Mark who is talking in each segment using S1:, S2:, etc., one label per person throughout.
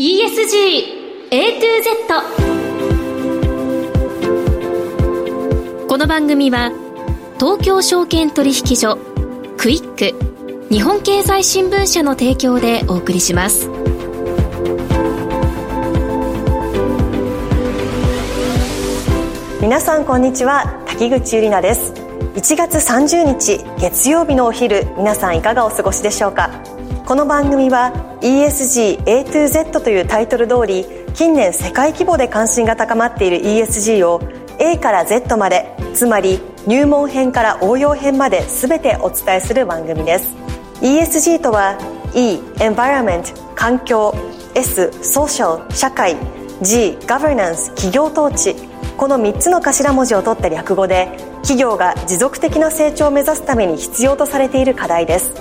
S1: ESG A to Z この番組は東京証券取引所クイック日本経済新聞社の提供でお送りします。
S2: 皆さんこんにちは滝口ゆりなです。1月30日月曜日のお昼皆さんいかがお過ごしでしょうか？この番組は ESG A to Z というタイトル通り近年世界規模で関心が高まっている ESG を A から Z までつまり入門編から応用編まで全てお伝えする番組です。ESG とは E Environment 環境 S Social 社会 G Governance 企業統治この3つの頭文字を取った略語で企業が持続的な成長を目指すために必要とされている課題です。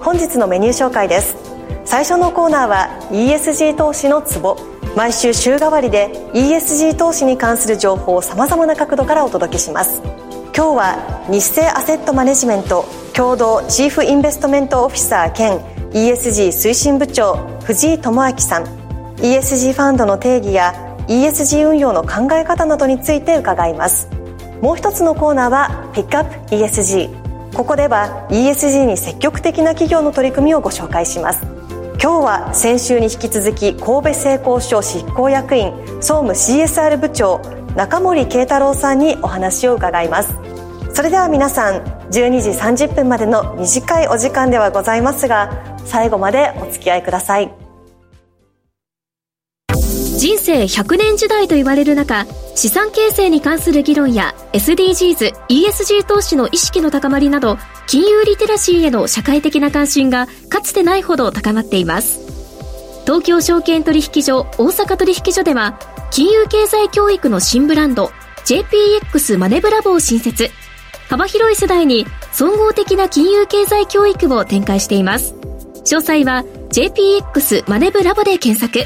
S2: 本日のメニュー紹介です。最初のコーナーは ESG 投資のツボ。毎週週替わりで ESG 投資に関する情報をさまざまな角度からお届けします。今日は日清アセットマネジメント共同チーフインベストメントオフィサー兼 ESG 推進部長藤井智明さん。ESG ファンドの定義や ESG 運用の考え方などについて伺います。もう一つのコーナーはピックアップ ESG ここでは ESG に積極的な企業の取り組みをご紹介します。今日は先週に引き続き神戸製鋼所執行役員総務 CSR 部長中森慶太郎さんにお話を伺います。それでは皆さん12時30分までの短いお時間ではございますが最後までお付き合いください。
S1: 人生100年時代と言われる中資産形成に関する議論や SDGs、ESG 投資の意識の高まりなど金融リテラシーへの社会的な関心がかつてないほど高まっています。東京証券取引所大阪取引所では金融経済教育の新ブランド JPX マネブラボを新設。幅広い世代に総合的な金融経済教育を展開しています。詳細は JPX マネブラボで検索。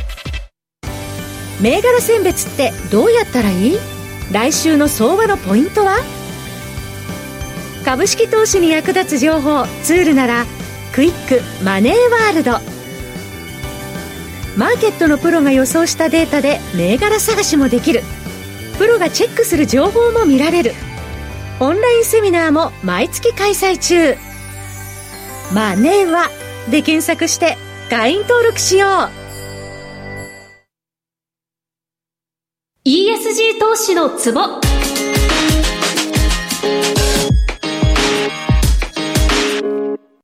S3: 銘柄選別ってどうやったらいい？来週の相場のポイントは？株式投資に役立つ情報ツールならクイックマネーワールド。マーケットのプロが予想したデータで銘柄探しもできる。プロがチェックする情報も見られる。オンラインセミナーも毎月開催中。マネーはで検索して会員登録しよう。
S1: ESG 投資のツボ。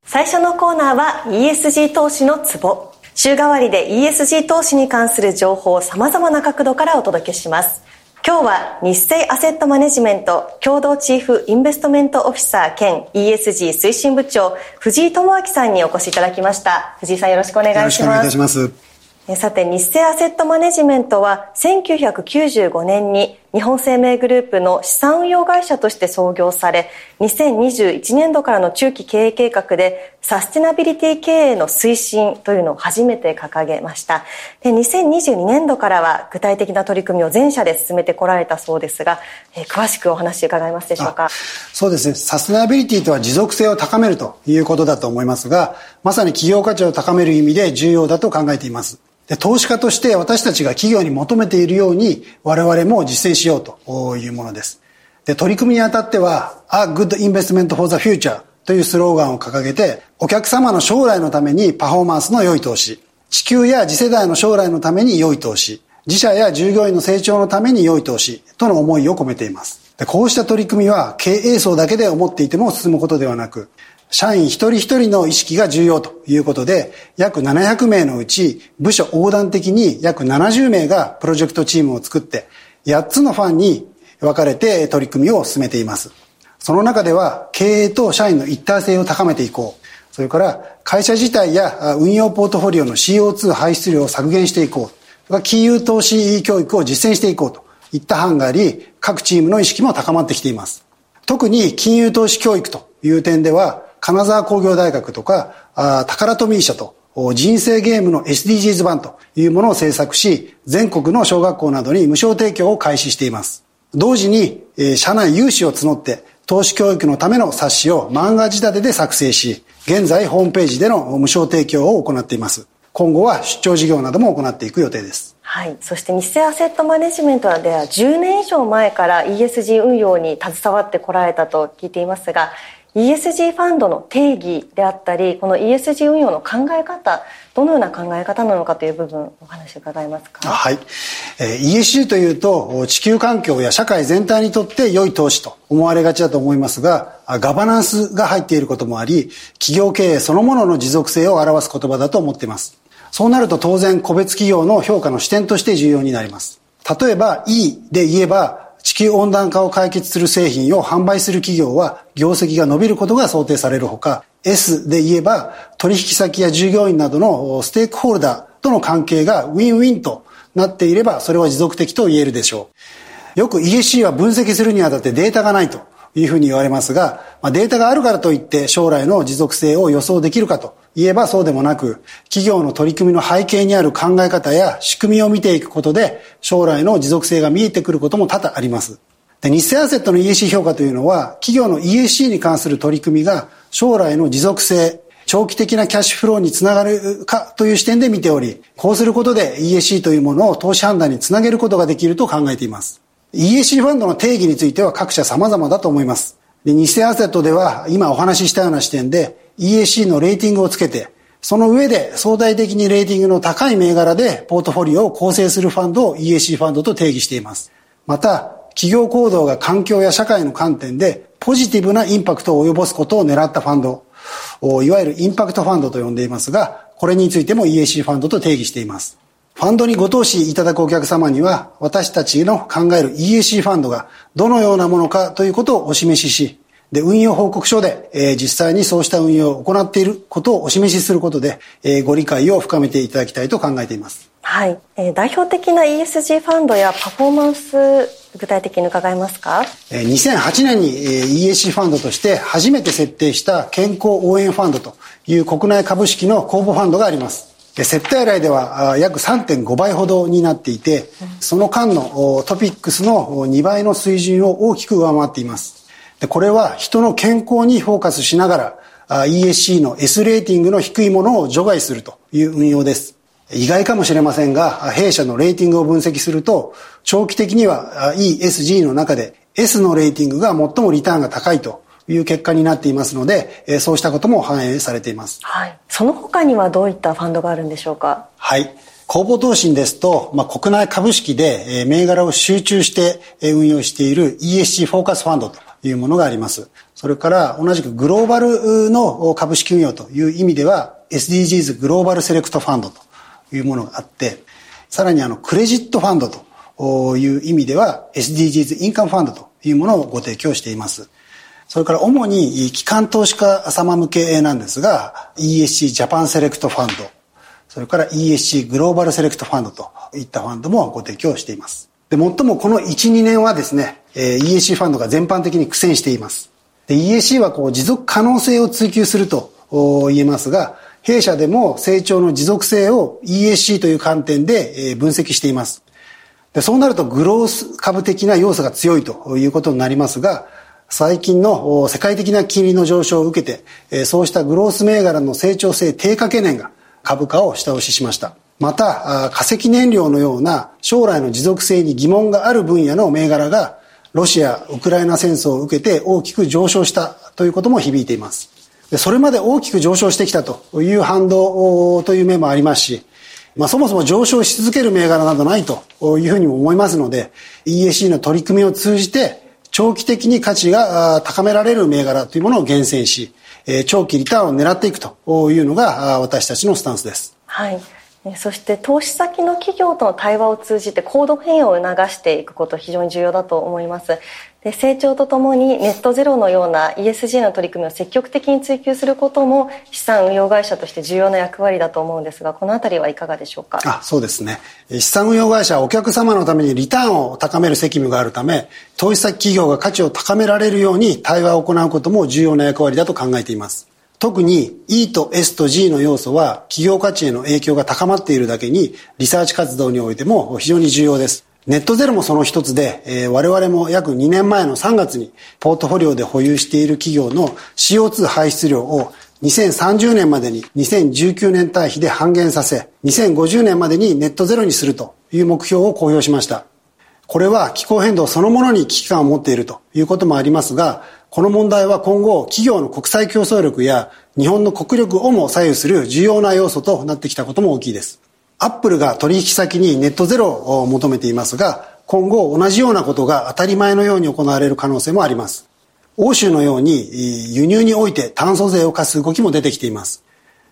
S2: 最初のコーナーは ESG 投資のツボ。週替わりで ESG 投資に関する情報をさまざまな角度からお届けします。今日は日清アセットマネジメント共同チーフインベストメントオフィサー兼 ESG 推進部長藤井智明さんにお越しいただきました。藤井さんよろしくお願いします。
S4: よろしくお願いいたします
S2: さて、日清アセットマネジメントは1995年に日本生命グループの資産運用会社として創業され、2021年度からの中期経営計画でサステナビリティ経営の推進というのを初めて掲げました。で2022年度からは具体的な取り組みを全社で進めてこられたそうですが、えー、詳しくお話伺いますでしょうか？
S4: そうですね。サステナビリティとは持続性を高めるということだと思いますが、まさに企業価値を高める意味で重要だと考えています。で投資家として私たちが企業に求めているように我々も実践しようというものです。で取り組みにあたっては A Good Investment for the Future というスローガンを掲げてお客様の将来のためにパフォーマンスの良い投資地球や次世代の将来のために良い投資自社や従業員の成長のために良い投資との思いを込めています。でこうした取り組みは経営層だけで思っていても進むことではなく社員一人一人の意識が重要ということで、約700名のうち部署横断的に約70名がプロジェクトチームを作って、8つのファンに分かれて取り組みを進めています。その中では経営と社員の一体性を高めていこう。それから会社自体や運用ポートフォリオの CO2 排出量を削減していこう。金融投資教育を実践していこうといった班があり、各チームの意識も高まってきています。特に金融投資教育という点では、金沢工業大学とか、あ宝富社と人生ゲームの SDGs 版というものを制作し、全国の小学校などに無償提供を開始しています。同時に、えー、社内有志を募って、投資教育のための冊子を漫画仕立てで作成し、現在ホームページでの無償提供を行っています。今後は出張事業なども行っていく予定です。
S2: はい、そして日清アセットマネジメントでは10年以上前から ESG 運用に携わってこられたと聞いていますが ESG ファンドの定義であったりこの ESG 運用の考え方どのような考え方なのかという部分お話伺えますか？
S4: はい、えー、ESG というと地球環境や社会全体にとって良い投資と思われがちだと思いますがガバナンスが入っていることもあり企業経営そのものの持続性を表す言葉だと思っています。そうなると当然個別企業の評価の視点として重要になります。例えば E で言えば地球温暖化を解決する製品を販売する企業は業績が伸びることが想定されるほか、S で言えば取引先や従業員などのステークホルダーとの関係がウィンウィンとなっていればそれは持続的と言えるでしょう。よく ESC は分析するにあたってデータがないというふうに言われますが、まあ、データがあるからといって将来の持続性を予想できるかと言えばそうでもなく、企業の取り組みの背景にある考え方や仕組みを見ていくことで、将来の持続性が見えてくることも多々あります。で、日清アセットの ESC 評価というのは、企業の ESC に関する取り組みが将来の持続性、長期的なキャッシュフローにつながるかという視点で見ており、こうすることで ESC というものを投資判断につなげることができると考えています。ESC ファンドの定義については各社様々だと思います。で、日清アセットでは今お話ししたような視点で ESC のレーティングをつけて、その上で相対的にレーティングの高い銘柄でポートフォリオを構成するファンドを ESC ファンドと定義しています。また、企業行動が環境や社会の観点でポジティブなインパクトを及ぼすことを狙ったファンド、いわゆるインパクトファンドと呼んでいますが、これについても ESC ファンドと定義しています。ファンドにご投資いただくお客様には、私たちの考える ESC ファンドがどのようなものかということをお示しし、で、運用報告書で、えー、実際にそうした運用を行っていることをお示しすることで、えー、ご理解を深めていただきたいと考えています。
S2: はい。えー、代表的な ESG ファンドやパフォーマンス、具体的に伺えますか、
S4: えー、2008年に、えー、ESG ファンドとして初めて設定した健康応援ファンドという国内株式の公募ファンドがあります。設定来では約3.5倍ほどになっていて、その間のトピックスの2倍の水準を大きく上回っています。でこれは人の健康にフォーカスしながら ESC の S レーティングの低いものを除外するという運用です。意外かもしれませんが、弊社のレーティングを分析すると、長期的には ESG の中で S のレーティングが最もリターンが高いという結果になっていますので、そうしたことも反映されています。
S2: はい。その他にはどういったファンドがあるんでしょうか？
S4: はい。公募投信ですと、まあ、国内株式で銘柄を集中して運用している ESG フォーカスファンドというものがあります。それから同じくグローバルの株式運用という意味では SDGs グローバルセレクトファンドというものがあって、さらにあのクレジットファンドという意味では SDGs インカムファンドというものをご提供しています。それから主に機関投資家様向けなんですが ESC ジャパンセレクトファンド、それから ESC グローバルセレクトファンドといったファンドもご提供しています。で、最もこの1、2年はですね、えー、ESC ファンドが全般的に苦戦しています。で、ESC はこう持続可能性を追求すると言えますが、弊社でも成長の持続性を ESC という観点で分析しています。でそうなるとグロース株的な要素が強いということになりますが、最近の世界的な金利の上昇を受けて、そうしたグロース銘柄の成長性低下懸念が株価を下押ししました。また、化石燃料のような将来の持続性に疑問がある分野の銘柄が、ロシア・ウクライナ戦争を受けて大きく上昇したということも響いています。それまで大きく上昇してきたという反動という面もありますし、まあ、そもそも上昇し続ける銘柄などないというふうにも思いますので、ESC の取り組みを通じて、長期的に価値が高められる銘柄というものを厳選し、長期リターンを狙っていくというのが私たちのスタンスです。
S2: はい。そして投資先の企業との対話を通じて行動変容を促していくこと非常に重要だと思います。で成長とともにネットゼロのような ESG の取り組みを積極的に追求することも資産運用会社として重要な役割だと思うんですがこのあたりはいかがでしょうか？
S4: あそうですね。資産運用会社はお客様のためにリターンを高める責務があるため投資先企業が価値を高められるように対話を行うことも重要な役割だと考えています。特に E と S と G の要素は企業価値への影響が高まっているだけにリサーチ活動においても非常に重要です。ネットゼロもその一つで、えー、我々も約2年前の3月にポートフォリオで保有している企業の CO2 排出量を2030年までに2019年対比で半減させ、2050年までにネットゼロにするという目標を公表しました。これは気候変動そのものに危機感を持っているということもありますが、この問題は今後企業の国際競争力や日本の国力をも左右する重要な要素となってきたことも大きいです。アップルが取引先にネットゼロを求めていますが、今後同じようなことが当たり前のように行われる可能性もあります。欧州のように輸入において炭素税を課す動きも出てきています。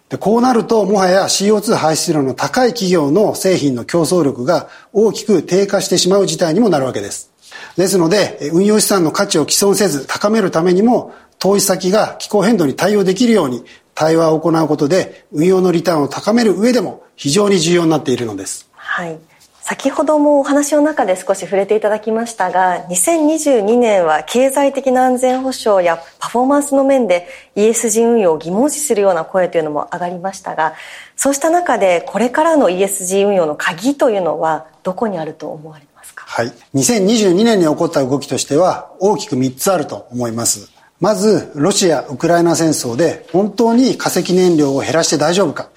S4: でこうなるともはや CO2 排出量の高い企業の製品の競争力が大きく低下してしまう事態にもなるわけです。ですので、運用資産の価値を毀損せず高めるためにも、投資先が気候変動に対応できるように対話を行うことで、運用のリターンを高める上でも非常に重要になっているのです。
S2: はい。先ほどもお話の中で少し触れていただきましたが、2022年は経済的な安全保障やパフォーマンスの面で ESG 運用を疑問視するような声というのも上がりましたが、そうした中でこれからの ESG 運用の鍵というのはどこにあると思われますか？
S4: はい。2022年に起こった動きとしては大きく3つあると思います。まず、ロシア・ウクライナ戦争で本当に化石燃料を減らして大丈夫か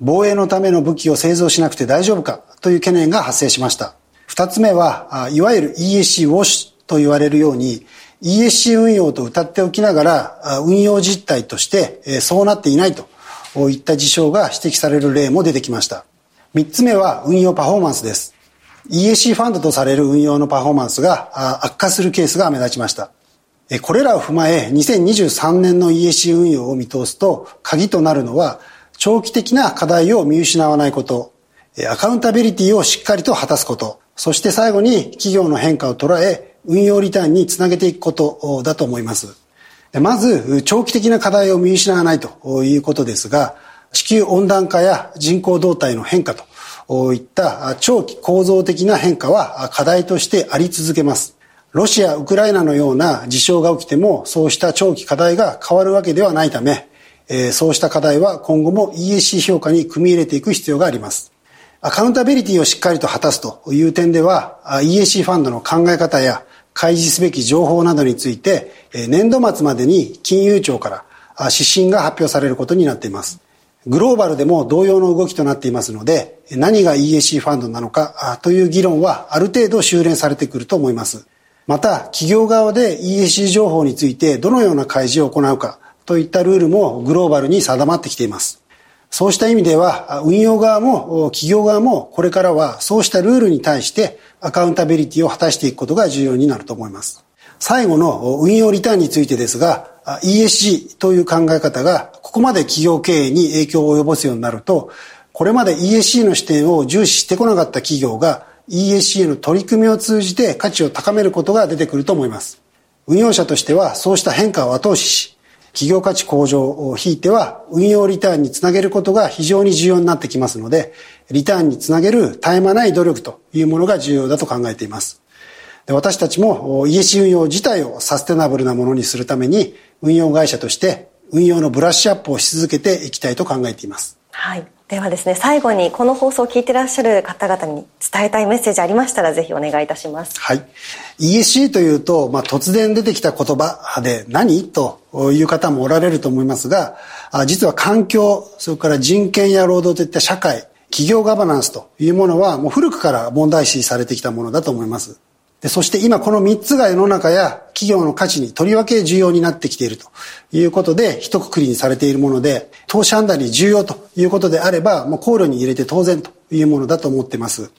S4: 防衛のための武器を製造しなくて大丈夫かという懸念が発生しました。二つ目は、いわゆる ESC ウォッシュと言われるように、ESC 運用と歌っておきながら、運用実態としてそうなっていないといった事象が指摘される例も出てきました。三つ目は運用パフォーマンスです。ESC ファンドとされる運用のパフォーマンスが悪化するケースが目立ちました。これらを踏まえ、2023年の ESC 運用を見通すと、鍵となるのは、長期的な課題を見失わないこと、アカウンタビリティをしっかりと果たすこと、そして最後に企業の変化を捉え、運用リターンにつなげていくことだと思います。まず、長期的な課題を見失わないということですが、地球温暖化や人口動態の変化といった長期構造的な変化は課題としてあり続けます。ロシア、ウクライナのような事象が起きても、そうした長期課題が変わるわけではないため、そうした課題は今後も ESC 評価に組み入れていく必要があります。アカウンタビリティをしっかりと果たすという点では、ESC ファンドの考え方や開示すべき情報などについて、年度末までに金融庁から指針が発表されることになっています。グローバルでも同様の動きとなっていますので、何が ESC ファンドなのかという議論はある程度修練されてくると思います。また、企業側で ESC 情報についてどのような開示を行うか、といったルールもグローバルに定まってきています。そうした意味では、運用側も企業側もこれからはそうしたルールに対してアカウンタビリティを果たしていくことが重要になると思います。最後の運用リターンについてですが、ESG という考え方がここまで企業経営に影響を及ぼすようになると、これまで ESG の視点を重視してこなかった企業が ESG の取り組みを通じて価値を高めることが出てくると思います。運用者としてはそうした変化を後押しし、企業価値向上を引いては運用リターンにつなげることが非常に重要になってきますので、リターンにつなげる絶え間ない努力というものが重要だと考えています。で私たちも ESG 運用自体をサステナブルなものにするために運用会社として運用のブラッシュアップをし続けていきたいと考えています。
S2: はい。ではですね、最後にこの放送を聞いていらっしゃる方々に伝えたいメッセージありましたらぜひお願いいたします。
S4: はい。ESC というと、まあ、突然出てきた言葉で何？という方もおられると思いますが、実は環境、それから人権や労働といった社会、企業ガバナンスというものはもう古くから問題視されてきたものだと思います。で、そして今この3つが世の中や企業の価値にとりわけ重要になってきているということで、一括りにされているもので、投資判断に重要ということであれば、もう考慮に入れて当然というものだと思っています。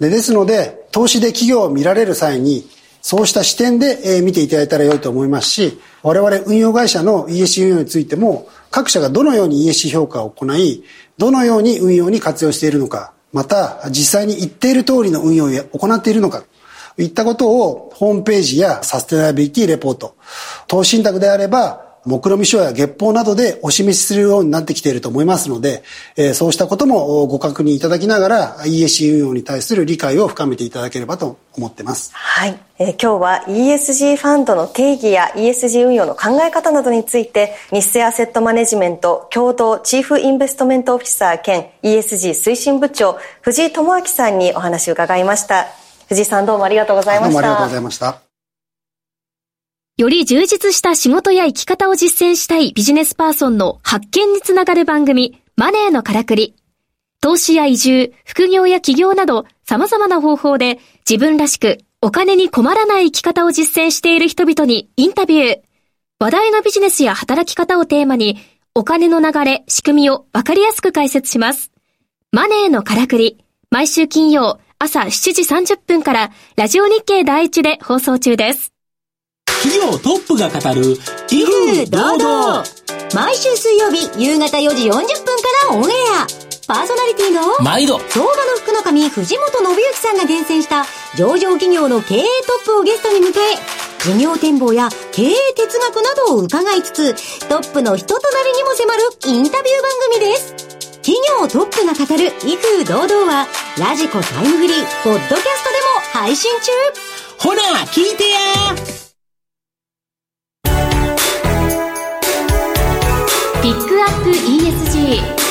S4: でですので、投資で企業を見られる際に、そうした視点で見ていただいたら良いと思いますし、我々運用会社の ESC 運用についても、各社がどのように ESC 評価を行い、どのように運用に活用しているのか、また実際に言っている通りの運用を行っているのか、いったことをホームページやサステナビリティレポート、投資信託であれば、目論見書や月報などでお示しするようになってきていると思いますので、えそうしたこともご確認いただきながら ESG 運用に対する理解を深めていただければと思っています。
S2: はい。えー、今日は ESG ファンドの定義や ESG 運用の考え方などについて、日清アセットマネジメント共同チーフインベストメントオフィサー兼 ESG 推進部長、藤井智明さんにお話を伺いました。藤井さんどうもありがとうございました。どうもありがとうございました。
S1: より充実した仕事や生き方を実践したいビジネスパーソンの発見につながる番組、マネーのからくり。投資や移住、副業や起業など様々な方法で自分らしくお金に困らない生き方を実践している人々にインタビュー。話題のビジネスや働き方をテーマにお金の流れ、仕組みをわかりやすく解説します。マネーのからくり。毎週金曜朝7時30分からラジオ日経第一で放送中です。
S5: 企業トップが語る威風堂々。
S6: 毎週水曜日夕方4時40分からオンエア。パーソナリティの
S5: 毎度。
S6: 相場の福の神藤本信之さんが厳選した上場企業の経営トップをゲストに迎え事業展望や経営哲学などを伺いつつトップの人となりにも迫るインタビュー番組です企業トップが語る威風堂々はラジコタイムフリーポッドキャストでも配信中
S5: ほら聞いてや
S1: ピックアップ ESG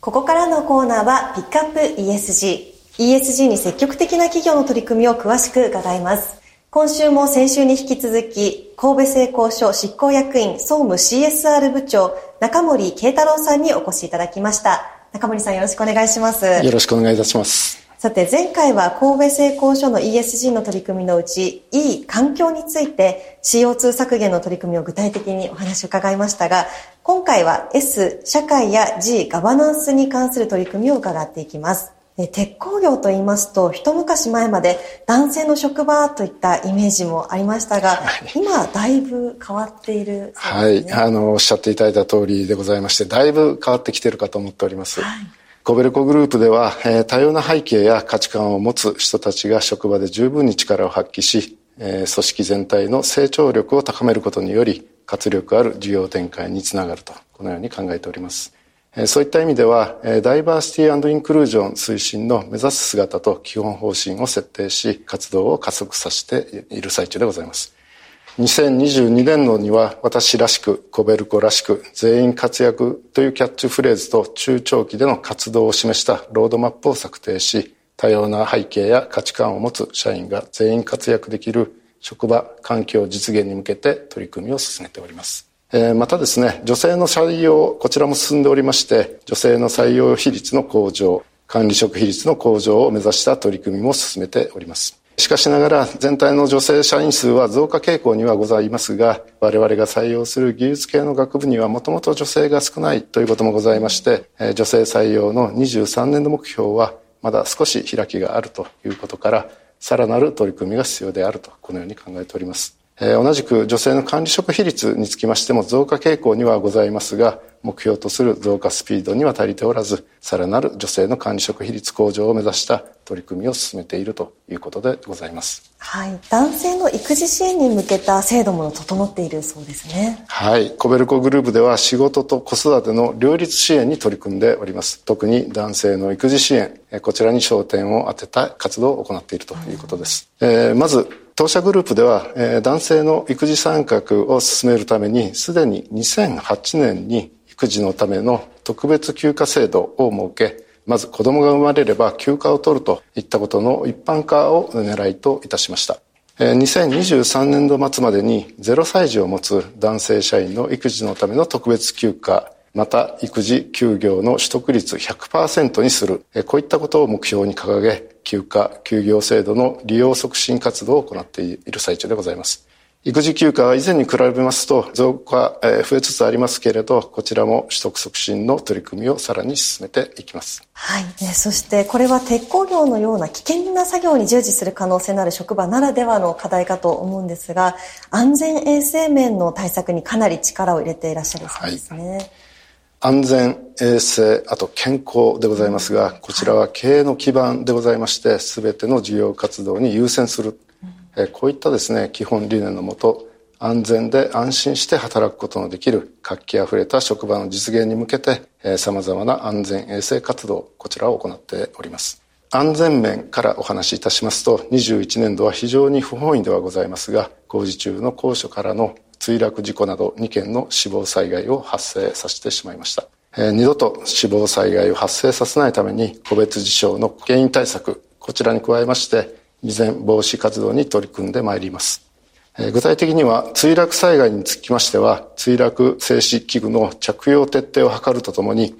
S2: ここからのコーナーはピックアップ ESG。ESG に積極的な企業の取り組みを詳しく伺います。今週も先週に引き続き、神戸製鋼所執行役員総務 CSR 部長、中森慶太郎さんにお越しいただきました。中森さんよろしくお願いします。
S7: よろしくお願いいたします。
S2: さて前回は神戸製鋼所の ESG の取り組みのうち、いい環境について CO2 削減の取り組みを具体的にお話を伺いましたが、今回は S、社会や G、ガバナンスに関する取り組みを伺っていきます。鉄鋼業と言いますと、一昔前まで男性の職場といったイメージもありましたが、はい、今だいぶ変わっている、
S7: ね、はい、あの、おっしゃっていただいた通りでございまして、だいぶ変わってきているかと思っております。はいコベルコグループでは、えー、多様な背景や価値観を持つ人たちが職場で十分に力を発揮し、えー、組織全体の成長力を高めることにより、活力ある事業展開につながると、このように考えております。え、そういった意味では、え、ダイバーシティインクルージョン推進の目指す姿と基本方針を設定し、活動を加速させている最中でございます。2022年度には私らしく、コベルコらしく、全員活躍というキャッチフレーズと中長期での活動を示したロードマップを策定し、多様な背景や価値観を持つ社員が全員活躍できる職場環境実現に向けて取り組みを進めております。またですね、女性の採用、こちらも進んでおりまして、女性の採用比率の向上、管理職比率の向上を目指した取り組みも進めております。しかしながら全体の女性社員数は増加傾向にはございますが我々が採用する技術系の学部にはもともと女性が少ないということもございまして女性採用の23年度目標はまだ少し開きがあるということからさらなる取り組みが必要であるとこのように考えております同じく女性の管理職比率につきましても増加傾向にはございますが目標とする増加スピードには足りておらずさらなる女性の管理職比率向上を目指した取り組みを進めているということでございます。
S2: はい、男性の育児支援に向けた制度も整っているそうですね。
S7: はい、コベルコグループでは仕事と子育ての両立支援に取り組んでおります。特に男性の育児支援、こちらに焦点を当てた活動を行っているということです。うん、えー、まず当社グループでは、え、男性の育児参画を進めるためにすでに2008年に育児のための特別休暇制度を設けまず子供が生まれれば休暇を取るといったことの一般化を狙いといたしました。2023年度末までに0歳児を持つ男性社員の育児のための特別休暇また育児休業の取得率100%にするこういったことを目標に掲げ休暇、休業制度の利用促進活動を行っている最中でございます。育児休暇は以前に比べますと増加、え増えつつありますけれど、こちらも取得促進の取り組みをさらに進めていきます。
S2: はい。そしてこれは鉄鋼業のような危険な作業に従事する可能性のある職場ならではの課題かと思うんですが、安全衛生面の対策にかなり力を入れていらっしゃるそうですね。はい
S7: 安全衛生あと健康でございますがこちらは経営の基盤でございまして全ての事業活動に優先する、うん、こういったですね基本理念のもと安全で安心して働くことのできる活気あふれた職場の実現に向けてさまざまな安全衛生活動こちらを行っております。安全面からお話しいたしますと21年度は非常に不本意ではございますが工事中の高所からの墜落事故など2件の死亡災害を発生させてしまいました。えー、二度と死亡災害を発生させないために個別事象の原因対策、こちらに加えまして、未然防止活動に取り組んでまいります。具体的には墜落災害につきましては墜落静止器具の着用徹底を図るとともに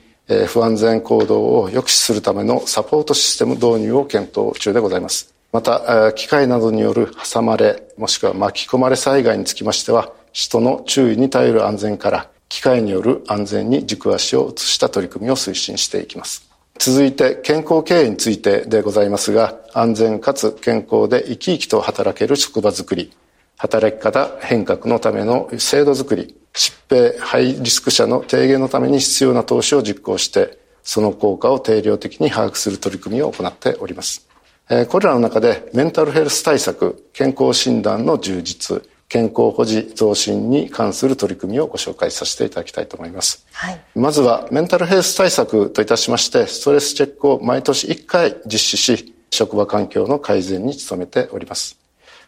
S7: 不安全行動を抑止するためのサポートシステム導入を検討中でございますまた機械などによる挟まれもしくは巻き込まれ災害につきましては人の注意に頼る安全から機械による安全に軸足を移した取り組みを推進していきます。続いて健康経営についてでございますが安全かつ健康で生き生きと働ける職場づくり。働き方変革のための制度づくり。疾病ハイリスク者の低減のために必要な投資を実行してその効果を定量的に把握する取り組みを行っております。これらの中でメンタルヘルス対策健康診断の充実。健康保持増進に関する取り組みをご紹介させていただきたいと思います、はい、まずはメンタルヘルス対策といたしましてストレスチェックを毎年1回実施し職場環境の改善に努めております。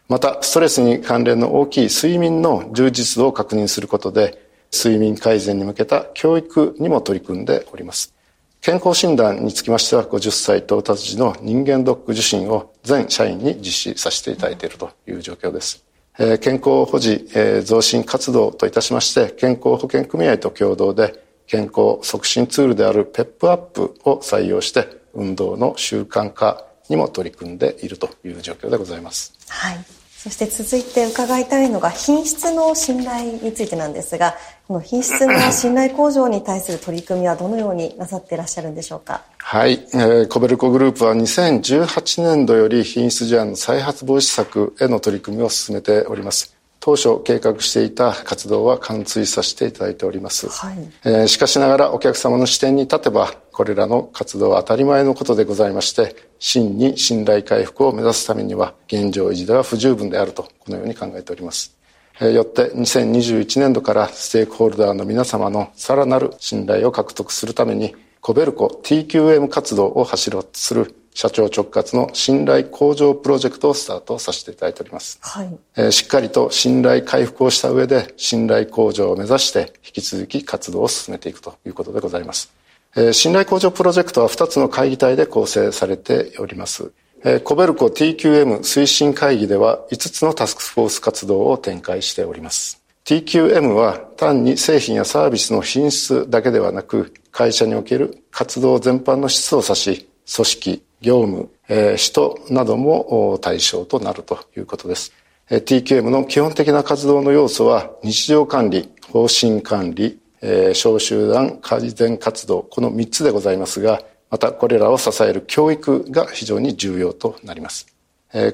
S7: またストレスに関連の大きい睡眠の充実度を確認することで睡眠改善に向けた教育にも取り組んでおります。健康診断につきましては50歳到達時の人間ドック受診を全社員に実施させていただいているという状況です健康保持増進活動といたしまして健康保険組合と共同で健康促進ツールであるペップアップを採用して運動の習慣化にも取り組んでいるという状況でございます。
S2: はい。そして続いて伺いたいのが品質の信頼についてなんですが、この品質の信頼向上に対する取り組みはどのようになさっていらっしゃるんでしょうか？
S7: はい、えー、コベルコグループは2018年度より品質事案の再発防止策への取り組みを進めております。当初計画していた活動は完遂させていただいております、はい。えー、しかしながらお客様の視点に立てばこれらの活動は当たり前のことでございまして真に信頼回復を目指すためには現状維持では不十分であるとこのように考えております、えー、よって2021年度からステークホルダーの皆様のさらなる信頼を獲得するためにコベルコ TQM 活動を走ろうとする社長直轄の信頼向上プロジェクトをスタートさせていただいております、はい。えー、しっかりと信頼回復をした上で信頼向上を目指して引き続き活動を進めていくということでございます、えー、信頼向上プロジェクトは2つの会議体で構成されております。えー、コベルコ TQM 推進会議では5つのタスクフォース活動を展開しております。TQM は単に製品やサービスの品質だけではなく、会社における活動全般の質を指し、組織、業務、えー、人なども対象となるということです。TQM の基本的な活動の要素は日常管理、方針管理、えー、小集団改善活動、この3つでございますが、またこれらを支える教育が非常に重要となります。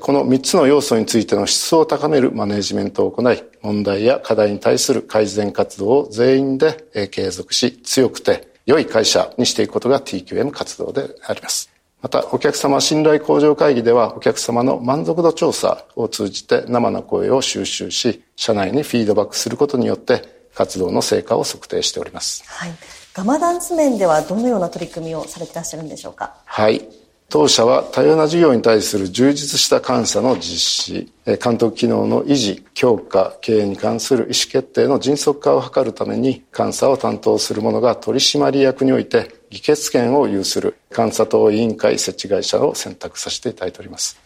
S7: この3つの要素についての質を高めるマネジメントを行い、問題や課題に対する改善活動を全員で継続し、強くて良い会社にしていくことが TQM 活動であります。またお客様信頼向上会議ではお客様の満足度調査を通じて生の声を収集し社内にフィードバックすることによって活動の成果を測定しております、
S2: はい、ガマダンス面ではどのような取り組みをされていらっしゃるんでしょうか？
S7: はい当社は多様な事業に対する充実した監査の実施、監督機能の維持、強化、経営に関する意思決定の迅速化を図るために監査を担当する者が取締役において議決権を有する監査等委員会設置会社を選択させていただいております。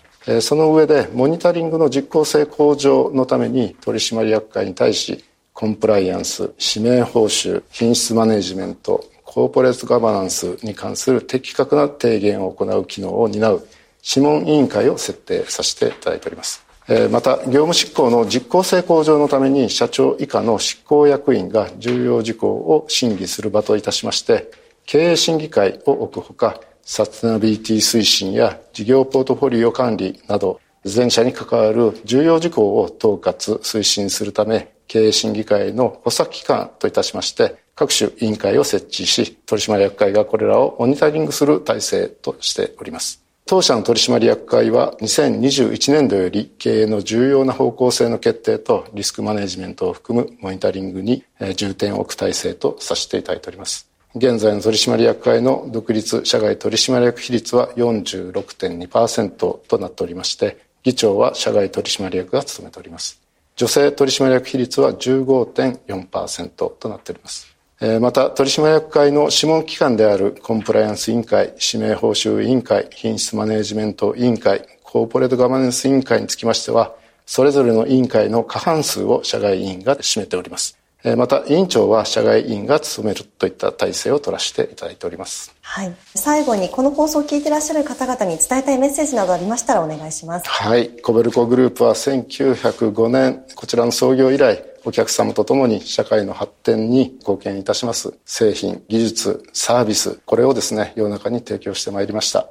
S7: その上でモニタリングの実効性向上のために取締役会に対しコンプライアンス、指名報酬、品質マネジメント、コーポレートガバナンスに関する的確な提言を行う機能を担う諮問委員会を設定させていただいております。また業務執行の実効性向上のために社長以下の執行役員が重要事項を審議する場といたしまして経営審議会を置くほかサステナビリティ推進や事業ポートフォリオ管理など全社に関わる重要事項を統括推進するため経営審議会の補佐機関といたしまして各種委員会を設置し取締役会がこれらをモニタリングする体制としております。当社の取締役会は2021年度より経営の重要な方向性の決定とリスクマネジメントを含むモニタリングに重点を置く体制とさせていただいております。現在の取締役会の独立社外取締役比率は46.2%となっておりまして議長は社外取締役が務めております。女性取締役比率は15.4%となっております。また取締役会の諮問機関であるコンプライアンス委員会指名報酬委員会品質マネジメント委員会コーポレートガバナンス委員会につきましては、それぞれの委員会の過半数を社外委員が占めております。また委員長は社外委員が務めるといった体制を取らせていただいております。
S2: はい。最後にこの放送を聞いていらっしゃる方々に伝えたいメッセージなどありましたらお願いします。
S7: はい。コベルコグループは1905年、こちらの創業以来、お客様と共に社会の発展に貢献いたします製品、技術、サービス、これをですね、世の中に提供してまいりました。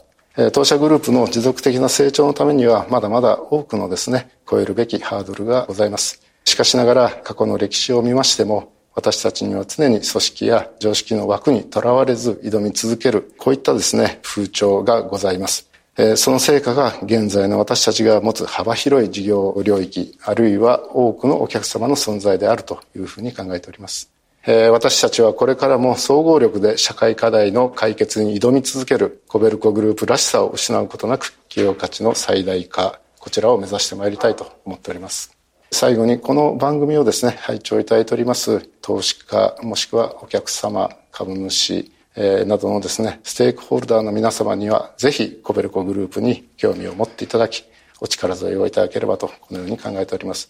S7: 当社グループの持続的な成長のためには、まだまだ多くのですね、超えるべきハードルがございます。しかしながら、過去の歴史を見ましても、私たちには常に組織や常識の枠にとらわれず挑み続ける、こういったですね、風潮がございます。その成果が現在の私たちが持つ幅広い事業領域、あるいは多くのお客様の存在であるというふうに考えております。私たちはこれからも総合力で社会課題の解決に挑み続けるコベルコグループらしさを失うことなく企業価値の最大化、こちらを目指してまいりたいと思っております。最後にこの番組をですね、拝聴いただいております投資家もしくはお客様、株主、えー、などのですね、ステークホルダーの皆様には、ぜひコベルコグループに興味を持っていただき、お力添えをいただければと、このように考えております。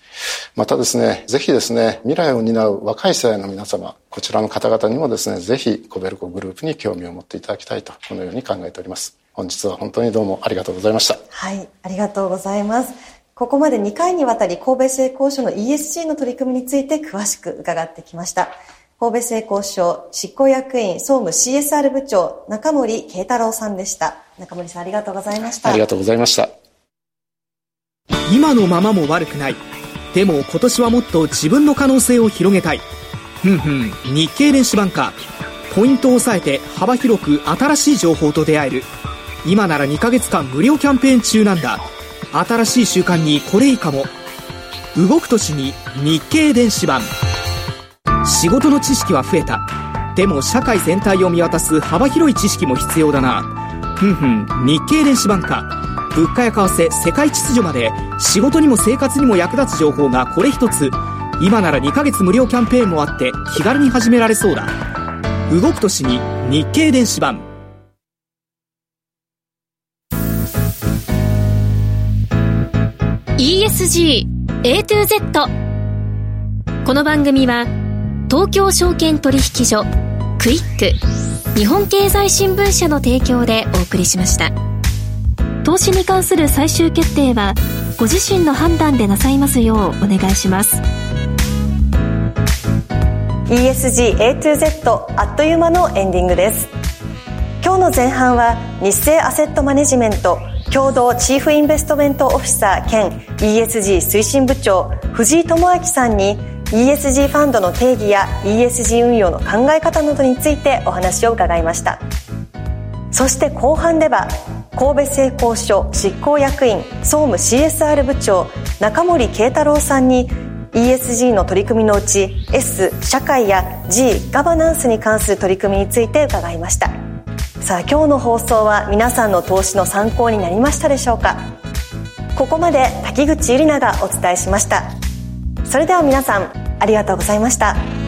S7: またですね、ぜひですね、未来を担う若い世代の皆様、こちらの方々にもですね、ぜひコベルコグループに興味を持っていただきたいと、このように考えております。本日は本当にどうもありがとうございました。
S2: はい、ありがとうございます。ここまで2回にわたり神戸製鋼所の ESG の取り組みについて詳しく伺ってきました。神戸製鋼所執行役員総務 CSR 部長中森慶太郎さんでした。中森さんありがとうございました。
S7: ありがとうございました。
S8: 今のままも悪くない。でも今年はもっと自分の可能性を広げたい。ふんふん、日経電子版か。ポイントを抑えて幅広く新しい情報と出会える。今なら2ヶ月間無料キャンペーン中なんだ。新しい習慣にこれいいかも。動く年に日経電子版。仕事の知識は増えた。でも社会全体を見渡す幅広い知識も必要だな。ふんふん、日経電子版か。物価や為替、世界秩序まで仕事にも生活にも役立つ情報がこれ一つ。今なら2ヶ月無料キャンペーンもあって気軽に始められそうだ。動く年に日経電子版。
S1: ESG A to Z この番組は東京証券取引所クイック日本経済新聞社の提供でお送りしました。投資に関する最終決定はご自身の判断でなさいますようお願いします。
S2: ESG A to Z あっという間のエンディングです。今日の前半は日清アセットマネジメント共同チーフインベストメントオフィサー兼 ESG 推進部長藤井智明さんに ESG ファンドの定義や ESG 運用の考え方などについてお話を伺いました。そして後半では神戸製鋼所執行役員総務 CSR 部長中森慶太郎さんに ESG の取り組みのうち S 社会や G ガバナンスに関する取り組みについて伺いました。さあ今日の放送は皆さんの投資の参考になりましたでしょうか。ここまで滝口ゆり奈がお伝えしました。それでは皆さんありがとうございました。